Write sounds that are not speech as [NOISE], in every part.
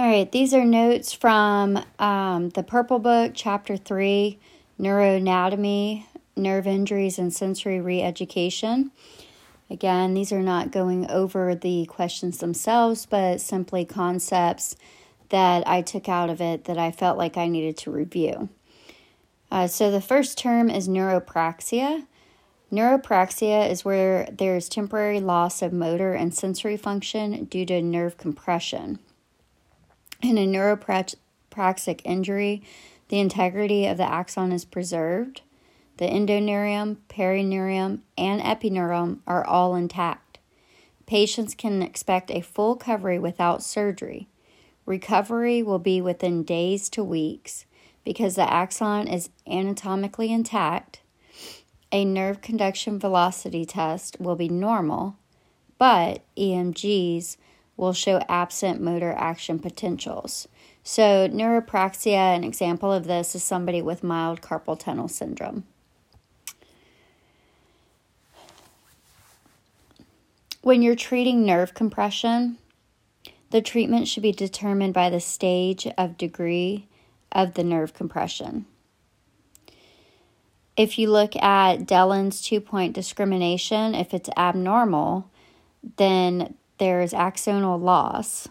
All right, these are notes from um, the Purple Book, Chapter 3 Neuroanatomy, Nerve Injuries, and Sensory Re Education. Again, these are not going over the questions themselves, but simply concepts that I took out of it that I felt like I needed to review. Uh, so, the first term is neuropraxia. Neuropraxia is where there's temporary loss of motor and sensory function due to nerve compression. In a neuropraxic injury, the integrity of the axon is preserved. The endoneurium, perineurium, and epineurium are all intact. Patients can expect a full recovery without surgery. Recovery will be within days to weeks because the axon is anatomically intact. A nerve conduction velocity test will be normal, but EMGs will show absent motor action potentials. So, neuropraxia, an example of this is somebody with mild carpal tunnel syndrome. When you're treating nerve compression, the treatment should be determined by the stage of degree of the nerve compression. If you look at Dellon's two point discrimination, if it's abnormal, then there is axonal loss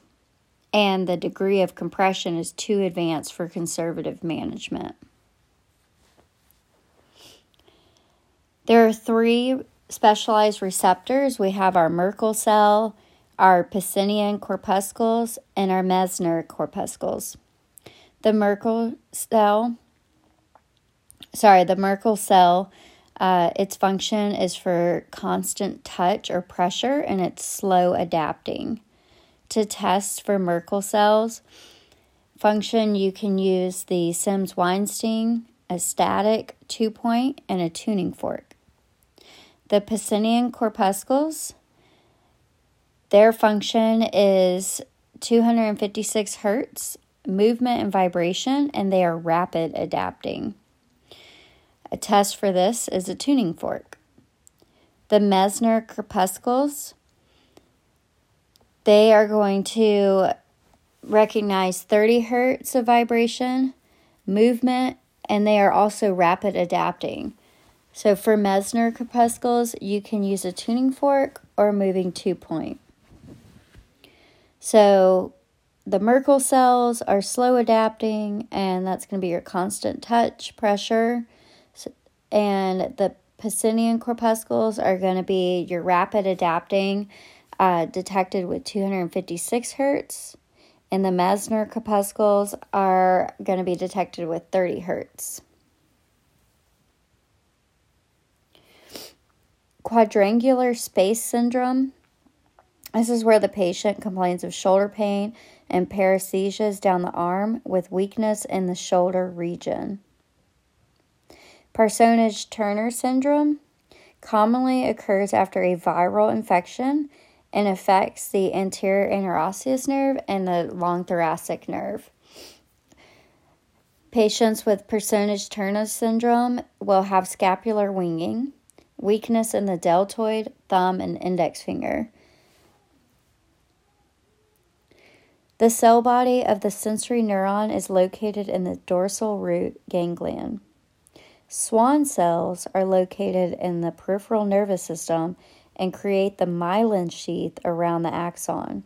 and the degree of compression is too advanced for conservative management. There are three specialized receptors. We have our Merkel cell, our Pacinian corpuscles, and our Meissner corpuscles. The Merkel cell, sorry, the Merkel cell, uh, its function is for constant touch or pressure and it's slow adapting. To test for Merkel cells function, you can use the Semmes Weinstein, a static two point, and a tuning fork. The Pacinian corpuscles, their function is 256 hertz movement and vibration, and they are rapid adapting. A test for this is a tuning fork. The Meissner corpuscles, they are going to recognize 30 hertz of vibration, movement, and they are also rapid adapting. So for Meissner corpuscles, you can use a tuning fork or moving two point. So the Merkel cells are slow adapting, and that's going to be your constant touch pressure. And the Pacinian corpuscles are going to be your rapid adapting, uh, detected with 256 hertz. And the Meissner corpuscles are going to be detected with 30 hertz. Quadrangular space syndrome. This is where the patient complains of shoulder pain and paresthesias down the arm with weakness in the shoulder region. Parsonage Turner syndrome commonly occurs after a viral infection and affects the anterior interosseous nerve and the long thoracic nerve. Patients with Parsonage Turner syndrome will have scapular winging weakness in the deltoid, thumb, and index finger. The cell body of the sensory neuron is located in the dorsal root ganglion. Schwann cells are located in the peripheral nervous system and create the myelin sheath around the axon.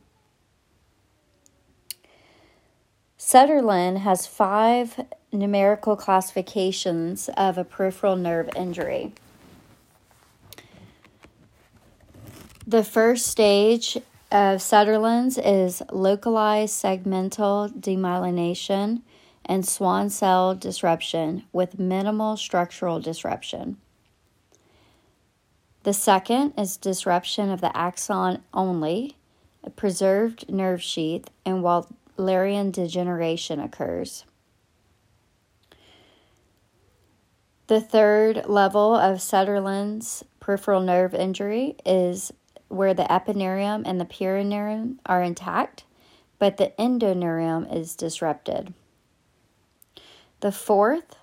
Sunderland has five numerical classifications of a peripheral nerve injury. The first stage of Sunderland's is localized segmental demyelination and Schwann cell disruption with minimal structural disruption. The second is disruption of the axon only, a preserved nerve sheath, and Wallerian degeneration occurs. The third level of Sunderland's peripheral nerve injury is where the epineurium and the perineurium are intact, but the endoneurium is disrupted. The fourth,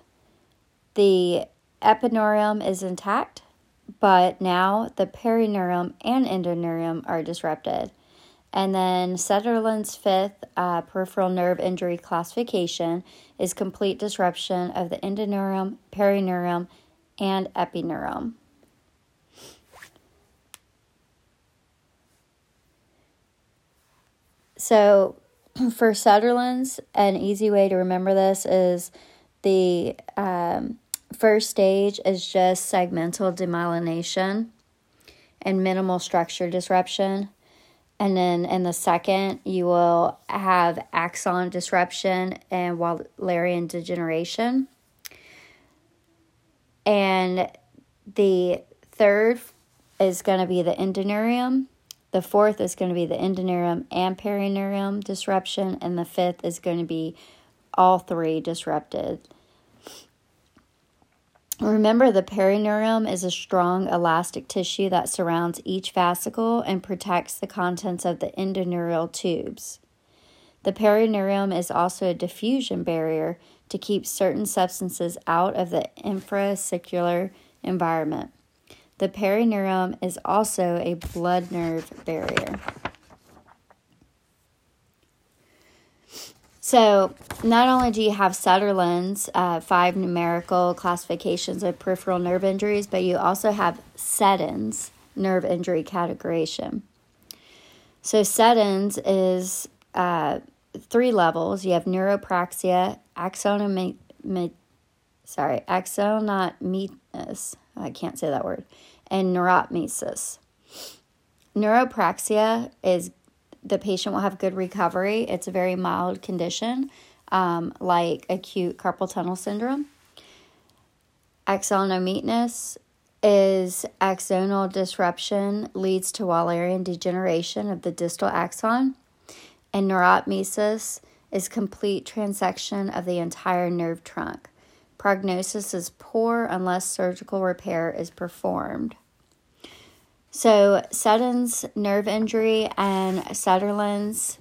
the epineurium is intact, but now the perineurium and endoneurium are disrupted. And then Sunderland's fifth uh, peripheral nerve injury classification is complete disruption of the endoneurium, perineurium, and epineurium. So, [CLEARS THROAT] for Sunderland's, an easy way to remember this is the um, first stage is just segmental demyelination and minimal structure disruption. And then in the second, you will have axon disruption and Wallerian degeneration. And the third is going to be the endoneurium. The fourth is going to be the endoneurium and perineurium disruption. And the fifth is going to be all three disrupted. Remember, the perineurium is a strong elastic tissue that surrounds each fascicle and protects the contents of the endoneurial tubes. The perineurium is also a diffusion barrier to keep certain substances out of the intrafascicular environment. The perineurium is also a blood nerve barrier. So, not only do you have Sunderland's uh, five numerical classifications of peripheral nerve injuries, but you also have Seddon's nerve injury categorization. So, Seddon's is uh, three levels. You have neuropraxia, axonomy, sorry, axonomesis. I can't say that word, and neurotmesis. Neuropraxia is the patient will have good recovery. It's a very mild condition, um, like acute carpal tunnel syndrome. Axonomesis is axonal disruption leads to Wallerian degeneration of the distal axon, and neurotmesis is complete transection of the entire nerve trunk. Prognosis is poor unless surgical repair is performed. So Seddon's nerve injury and Sunderland's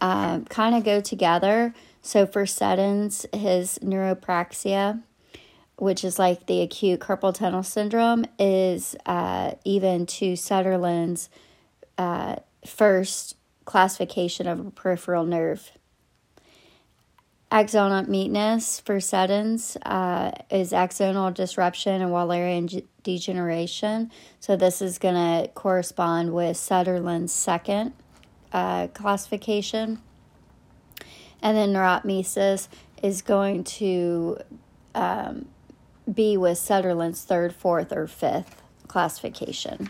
uh, kind of go together. So for Seddon's, his neuropraxia, which is like the acute carpal tunnel syndrome, is uh, even to Sunderland's uh, first classification of a peripheral nerve. Axonal meatness for Seddon's uh, is axonal disruption and Wallerian degeneration. So this is going to correspond with Sunderland's second uh, classification. And then neurotmesis is going to um, be with Sutherland's third, fourth, or fifth classification.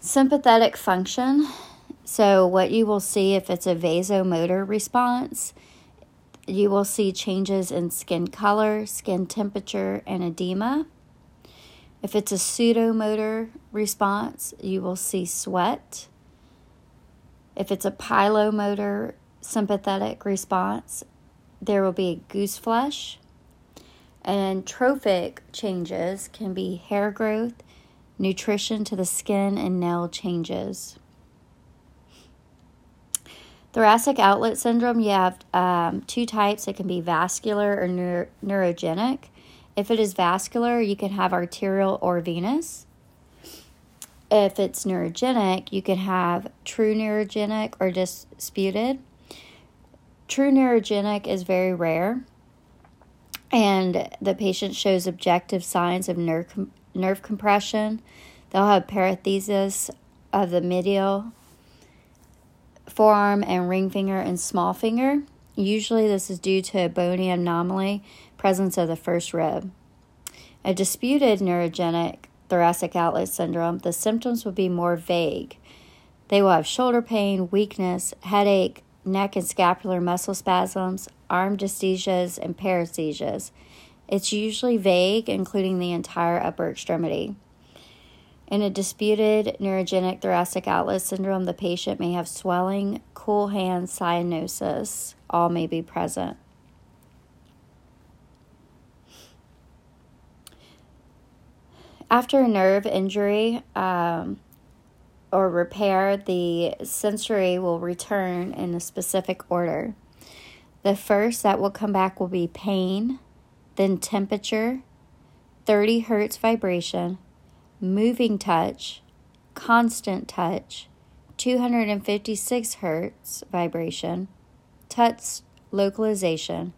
Sympathetic function so, what you will see if it's a vasomotor response, you will see changes in skin color, skin temperature, and edema. If it's a sudomotor response, you will see sweat. If it's a pilomotor sympathetic response, there will be a goose flesh. And trophic changes can be hair growth, nutrition to the skin, and nail changes. Thoracic outlet syndrome, you have um, two types. It can be vascular or neuro- neurogenic. If it is vascular, you can have arterial or venous. If it's neurogenic, you can have true neurogenic or disputed. True neurogenic is very rare, and the patient shows objective signs of nerve, com- nerve compression. They'll have paresthesia of the medial forearm and ring finger and small finger. Usually, this is due to a bony anomaly, presence of the first rib. A disputed neurogenic thoracic outlet syndrome, the symptoms will be more vague. They will have shoulder pain, weakness, headache, neck and scapular muscle spasms, arm dysesthesias, and paresthesias. It's usually vague, including the entire upper extremity. In a disputed neurogenic thoracic outlet syndrome, the patient may have swelling, cool hand cyanosis. All may be present. After a nerve injury um, or repair, the sensory will return in a specific order. The first that will come back will be pain, then temperature, 30 hertz vibration, moving touch, constant touch, 256 hertz vibration, touch localization,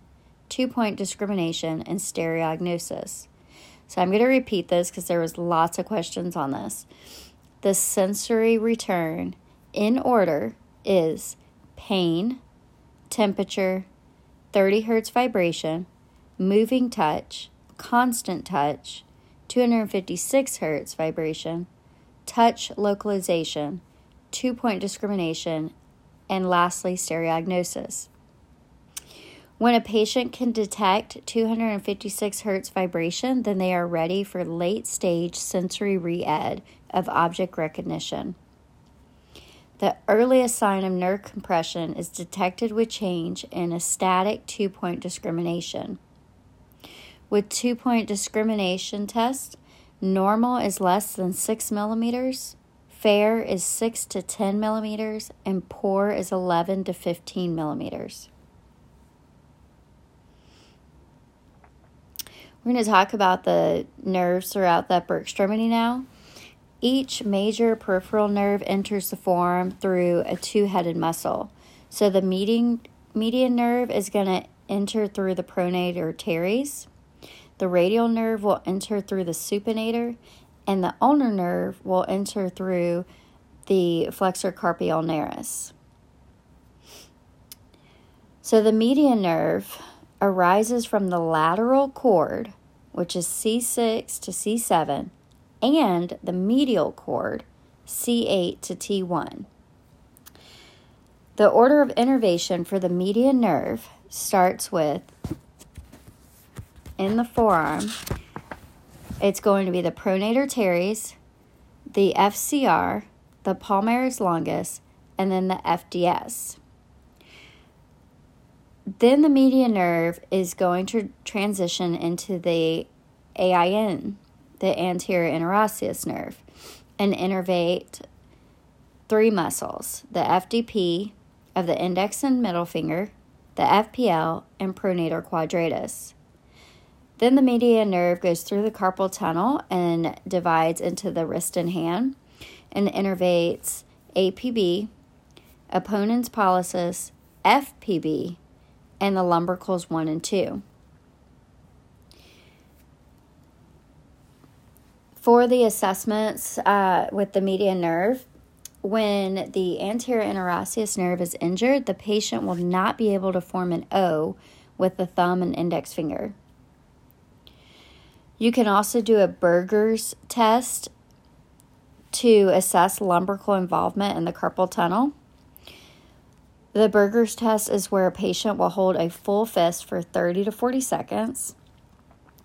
two point discrimination, and stereognosis. So I'm going to repeat this because there was lots of questions on this. The sensory return in order is pain, temperature, 30 hertz vibration, moving touch, constant touch, 256 hertz vibration, touch localization, two point discrimination, and lastly, stereognosis. When a patient can detect 256 hertz vibration, then they are ready for late stage sensory re ed of object recognition. The earliest sign of nerve compression is detected with change in a static two point discrimination. With two point discrimination test, normal is less than 6 millimeters, fair is 6 to 10 millimeters, and poor is 11 to 15 millimeters. We're going to talk about the nerves throughout the upper extremity now. Each major peripheral nerve enters the forearm through a two headed muscle. So the median, median nerve is going to enter through the pronator teres. The radial nerve will enter through the supinator, and the ulnar nerve will enter through the flexor carpi ulnaris. So the median nerve arises from the lateral cord which is C6 to C7, and the medial cord, C8 to T1. The order of innervation for the median nerve starts with in the forearm, it's going to be the pronator teres, the FCR, the palmaris longus, and then the FDS. Then the median nerve is going to transition into the AIN, the anterior interosseous nerve, and innervate three muscles the FDP of the index and middle finger, the FPL, and pronator quadratus. Then the median nerve goes through the carpal tunnel and divides into the wrist and hand and innervates APB, Opponens pollicis, FPB, and the lumbricals 1 and 2. For the assessments uh, with the median nerve, when the anterior interosseous nerve is injured, the patient will not be able to form an O with the thumb and index finger. You can also do a Berger's test to assess lumbrical involvement in the carpal tunnel. The Berger's test is where a patient will hold a full fist for 30 to 40 seconds.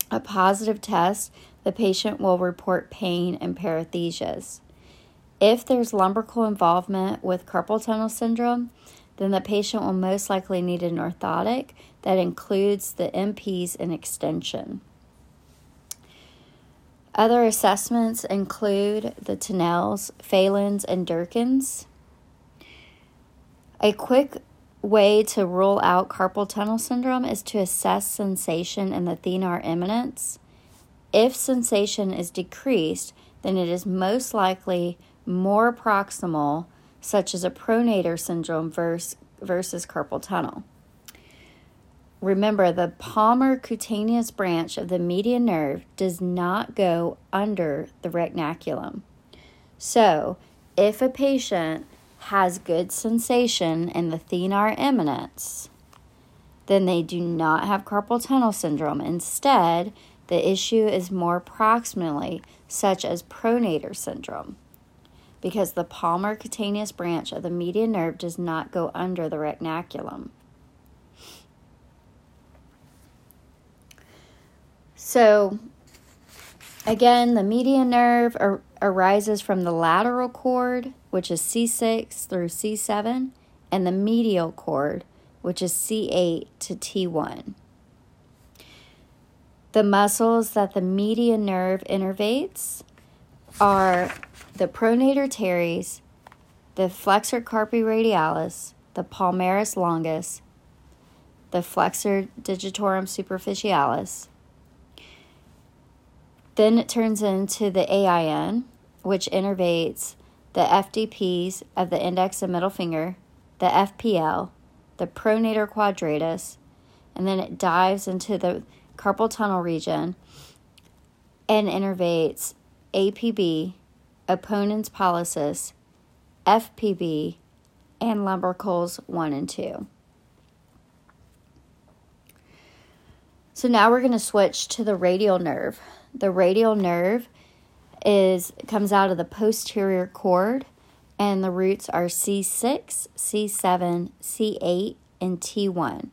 A positive test, the patient will report pain and paresthesias. If there's lumbrical involvement with carpal tunnel syndrome, then the patient will most likely need an orthotic that includes the MPs and extension. Other assessments include the Tinels, Phalen's, and Durkin's. A quick way to rule out carpal tunnel syndrome is to assess sensation in the thenar eminence. If sensation is decreased, then it is most likely more proximal, such as a pronator syndrome versus, versus carpal tunnel. Remember, the palmar cutaneous branch of the median nerve does not go under the retinaculum. So, if a patient has good sensation in the thenar eminence, then they do not have carpal tunnel syndrome. Instead, the issue is more proximally, such as pronator syndrome, because the palmar cutaneous branch of the median nerve does not go under the retinaculum. So, again, the median nerve ar- arises from the lateral cord which is C6 through C7, and the medial cord, which is C8 to T1. The muscles that the median nerve innervates are the pronator teres, the flexor carpi radialis, the palmaris longus, the flexor digitorum superficialis. Then it turns into the AIN, which innervates the FDPs of the index and middle finger, the FPL, the pronator quadratus, and then it dives into the carpal tunnel region and innervates APB, opponens pollicis, FPB, and lumbricals 1 and 2. So now we're going to switch to the radial nerve. The radial nerve is comes out of the posterior cord and the roots are C6, C7, C8 and T1.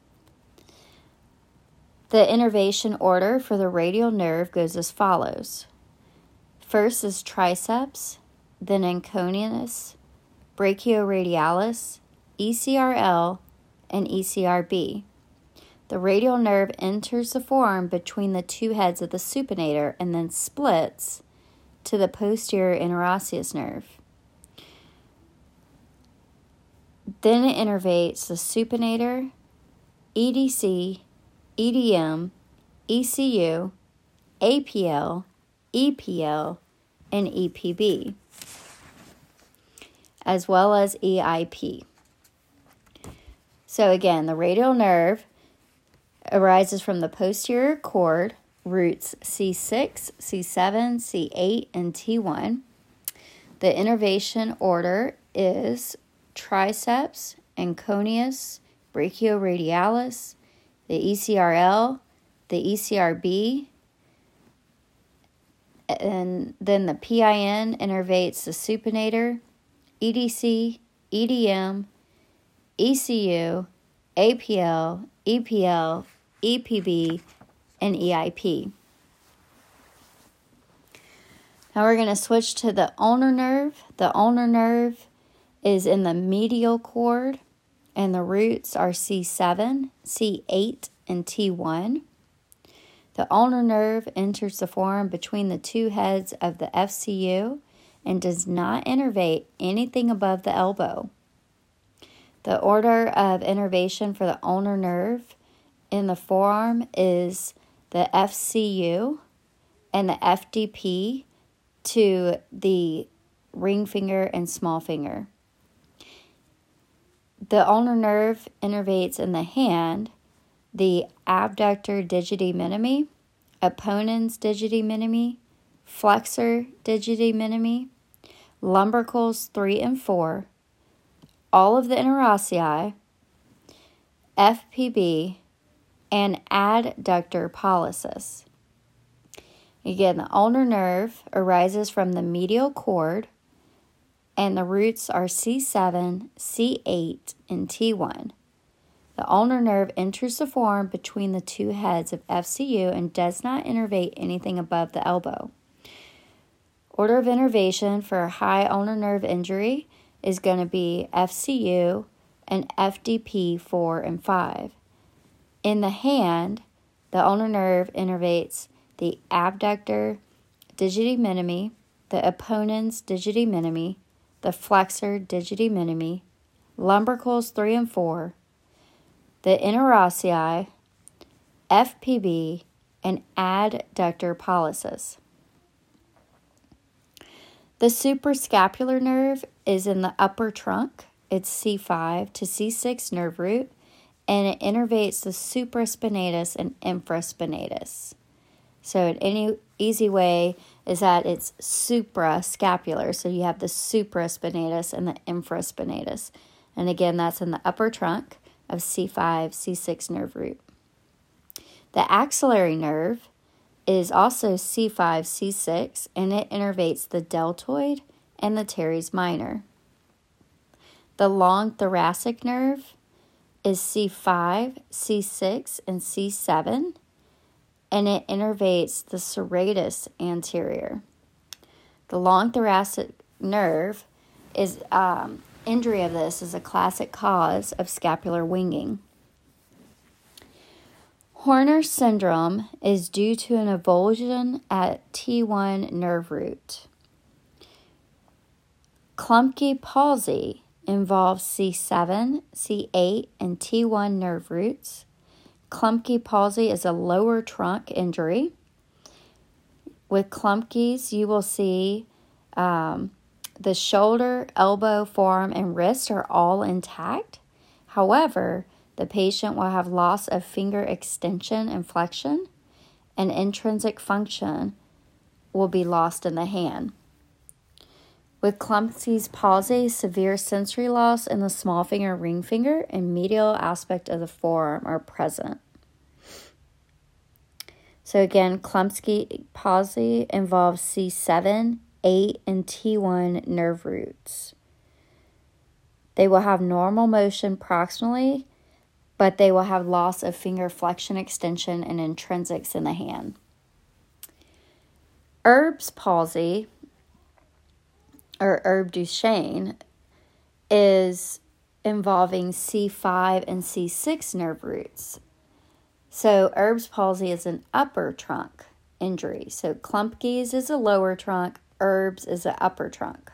The innervation order for the radial nerve goes as follows. First is triceps, then anconeus, brachioradialis, ECRL, and ECRB. The radial nerve enters the forearm between the two heads of the supinator and then splits to the posterior interosseous nerve. Then it innervates the supinator, EDC, EDM, ECU, APL, EPL, and EPB, as well as EIP. So, again, the radial nerve arises from the posterior cord, roots C6, C7, C8, and T1. The innervation order is triceps, anconeus, brachioradialis, the ECRL, the ECRB, and then the PIN innervates the supinator, EDC, EDM, ECU, APL, EPL, EPB, and EIP. Now we're going to switch to the ulnar nerve. The ulnar nerve is in the medial cord, and the roots are C7, C8, and T1. The ulnar nerve enters the forearm between the two heads of the FCU and does not innervate anything above the elbow. The order of innervation for the ulnar nerve in the forearm is the FCU and the FDP to the ring finger and small finger. The ulnar nerve innervates in the hand the abductor digiti minimi, opponens digiti minimi, flexor digiti minimi, lumbricals 3 and 4, all of the interossei, FPB, and adductor pollicis. Again, the ulnar nerve arises from the medial cord, and the roots are C7, C8, and T1. The ulnar nerve enters the forearm between the two heads of FCU and does not innervate anything above the elbow. Order of innervation for a high ulnar nerve injury is going to be FCU and FDP 4 and 5. In the hand, the ulnar nerve innervates the abductor digiti minimi, the opponens digiti minimi, the flexor digiti minimi, lumbricals 3 and 4, the interossei, FPB, and adductor pollicis. The suprascapular nerve is in the upper trunk. It's C5 to C6 nerve root and it innervates the supraspinatus and infraspinatus. So, in any easy way is that it's suprascapular. So, you have the supraspinatus and the infraspinatus. And again, that's in the upper trunk of C5, C6 nerve root. The axillary nerve is also C5, C6, and it innervates the deltoid and the teres minor. The long thoracic nerve is C5, C6, and C7, and it innervates the serratus anterior. The long thoracic nerve is um, injury of this is a classic cause of scapular winging. Horner syndrome is due to an avulsion at T1 nerve root. Klumpke palsy involves C7, C8, and T1 nerve roots. Klumpke palsy is a lower trunk injury. With Klumpke's, you will see um, the shoulder, elbow, forearm, and wrist are all intact. However, the patient will have loss of finger extension and flexion, and intrinsic function will be lost in the hand. With Klumpke's palsy, severe sensory loss in the small finger, ring finger, and medial aspect of the forearm are present. So again, Klumpke palsy involves C7, 8, and T1 nerve roots. They will have normal motion proximally, but they will have loss of finger flexion, extension, and intrinsics in the hand. Erb's palsy, or Erb Duchenne, is involving C5 and C6 nerve roots. So Erb's palsy is an upper trunk injury. So Klumpke's is a lower trunk, Erb's is an upper trunk.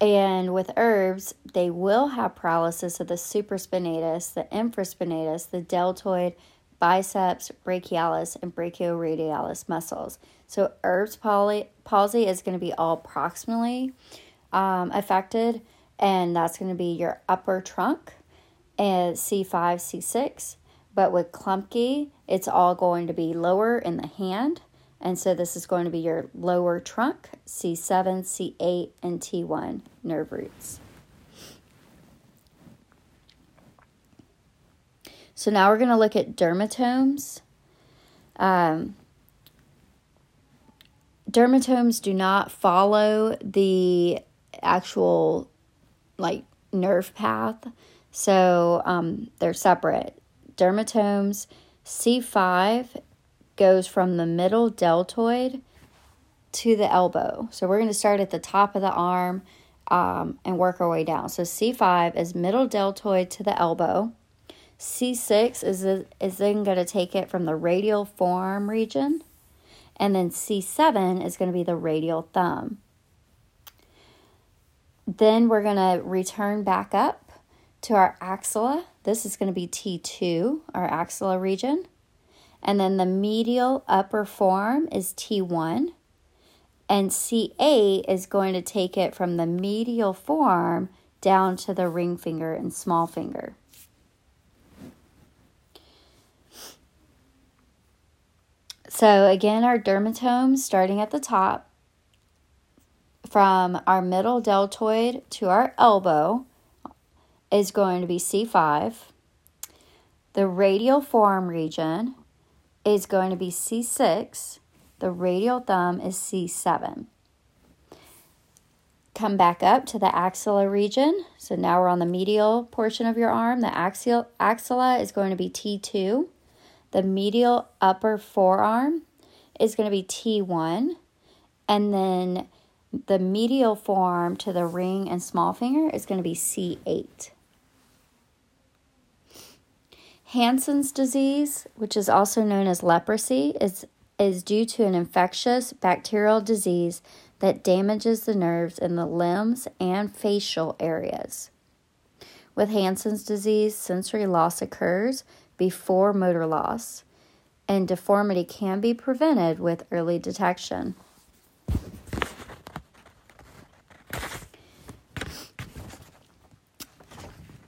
And with Erb's, they will have paralysis of the supraspinatus, the infraspinatus, the deltoid, biceps, brachialis, and brachioradialis muscles. So Erb's palsy is going to be all proximally um, affected, and that's going to be your upper trunk and C5, C6. But with Klumpke, it's all going to be lower in the hand. And so this is going to be your lower trunk, C7, C8, and T1 nerve roots. So now we're going to look at dermatomes. Um, dermatomes do not follow the actual like nerve path, so um, they're separate dermatomes. C5 goes from the middle deltoid to the elbow. So we're going to start at the top of the arm um, and work our way down. So C5 is middle deltoid to the elbow. C6 is, is then going to take it from the radial forearm region. And then C7 is going to be the radial thumb. Then we're going to return back up to our axilla this is going to be T2, our axilla region. And then the medial upper forearm is T1. And C8 is going to take it from the medial forearm down to the ring finger and small finger. So, again, our dermatomes starting at the top from our middle deltoid to our elbow is going to be C5. The radial forearm region is going to be C6. The radial thumb is C7. Come back up to the axilla region. So now we're on the medial portion of your arm. The axial axilla is going to be T2. The medial upper forearm is going to be T1. And then the medial forearm to the ring and small finger is going to be C8. Hansen's disease, which is also known as leprosy, is, is due to an infectious bacterial disease that damages the nerves in the limbs and facial areas. With Hansen's disease, sensory loss occurs before motor loss, and deformity can be prevented with early detection.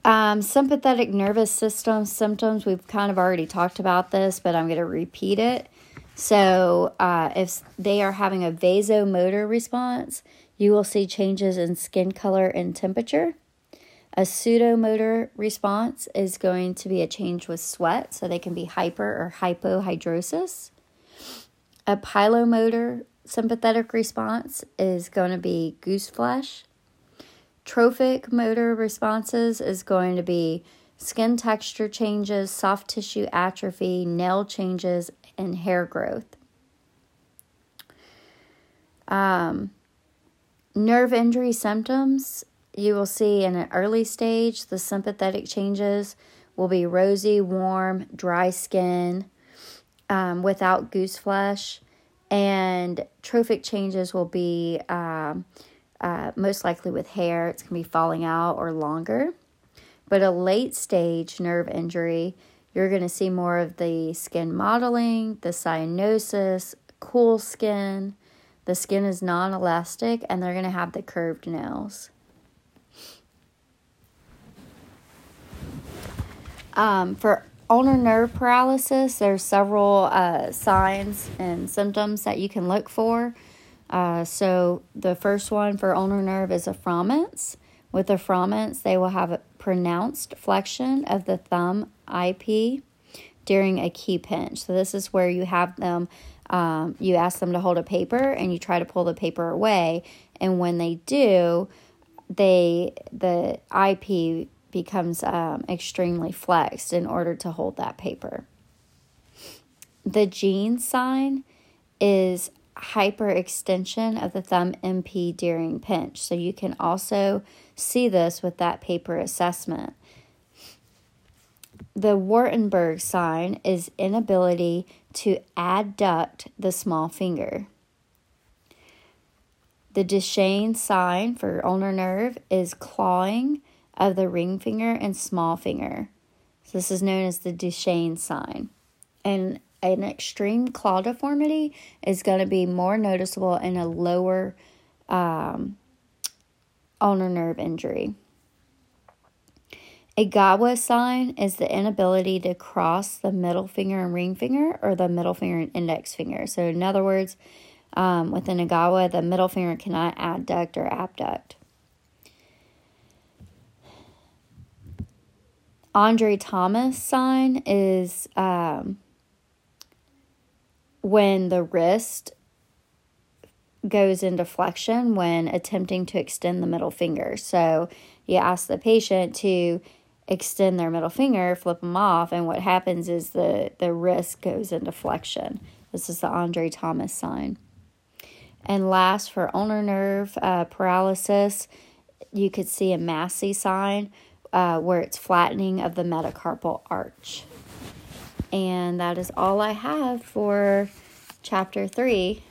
Um, sympathetic nervous system symptoms, we've kind of already talked about this, but I'm going to repeat it. So, uh, if they are having a vasomotor response, you will see changes in skin color and temperature. A sudomotor response is going to be a change with sweat, so they can be hyper or hypohidrosis. A pilomotor sympathetic response is going to be goose flesh. Trophic motor responses is going to be skin texture changes, soft tissue atrophy, nail changes, and hair growth. Um, nerve injury symptoms you will see in an early stage the sympathetic changes will be rosy, warm, dry skin um, without goose flesh, and trophic changes will be um, uh, most likely with hair, it's going to be falling out or longer. But a late stage nerve injury, you're going to see more of the skin mottling, the cyanosis, cool skin, The skin is non elastic and they're going to have the curved nails. Um, for ulnar nerve paralysis, there's several uh, signs and symptoms that you can look for. Uh, so the first one for ulnar nerve is Froment's. With Froment's, they will have a pronounced flexion of the thumb IP during a key pinch. So this is where you have them, um, you ask them to hold a paper and you try to pull the paper away. And when they do, they the IP becomes um, extremely flexed in order to hold that paper. The Jeanne's sign is hyperextension of the thumb MP during pinch. So you can also see this with that paper assessment. The Wartenberg sign is inability to adduct the small finger. The Duchenne sign for ulnar nerve is clawing of the ring finger and small finger. So this is known as the Duchenne sign. And an extreme claw deformity is going to be more noticeable in a lower um, ulnar nerve injury. Egawa sign is the inability to cross the middle finger and ring finger or the middle finger and index finger. So, in other words, um, with an Egawa, the middle finger cannot adduct or abduct. Andre Thomas sign is um, when the wrist goes into flexion when attempting to extend the middle finger. So you ask the patient to extend their middle finger, flip them off, and what happens is the, the wrist goes into flexion. This is the Andre Thomas sign. And last, for ulnar nerve uh, paralysis, you could see a Masse sign uh, where it's flattening of the metacarpal arch. And that is all I have for chapter 3.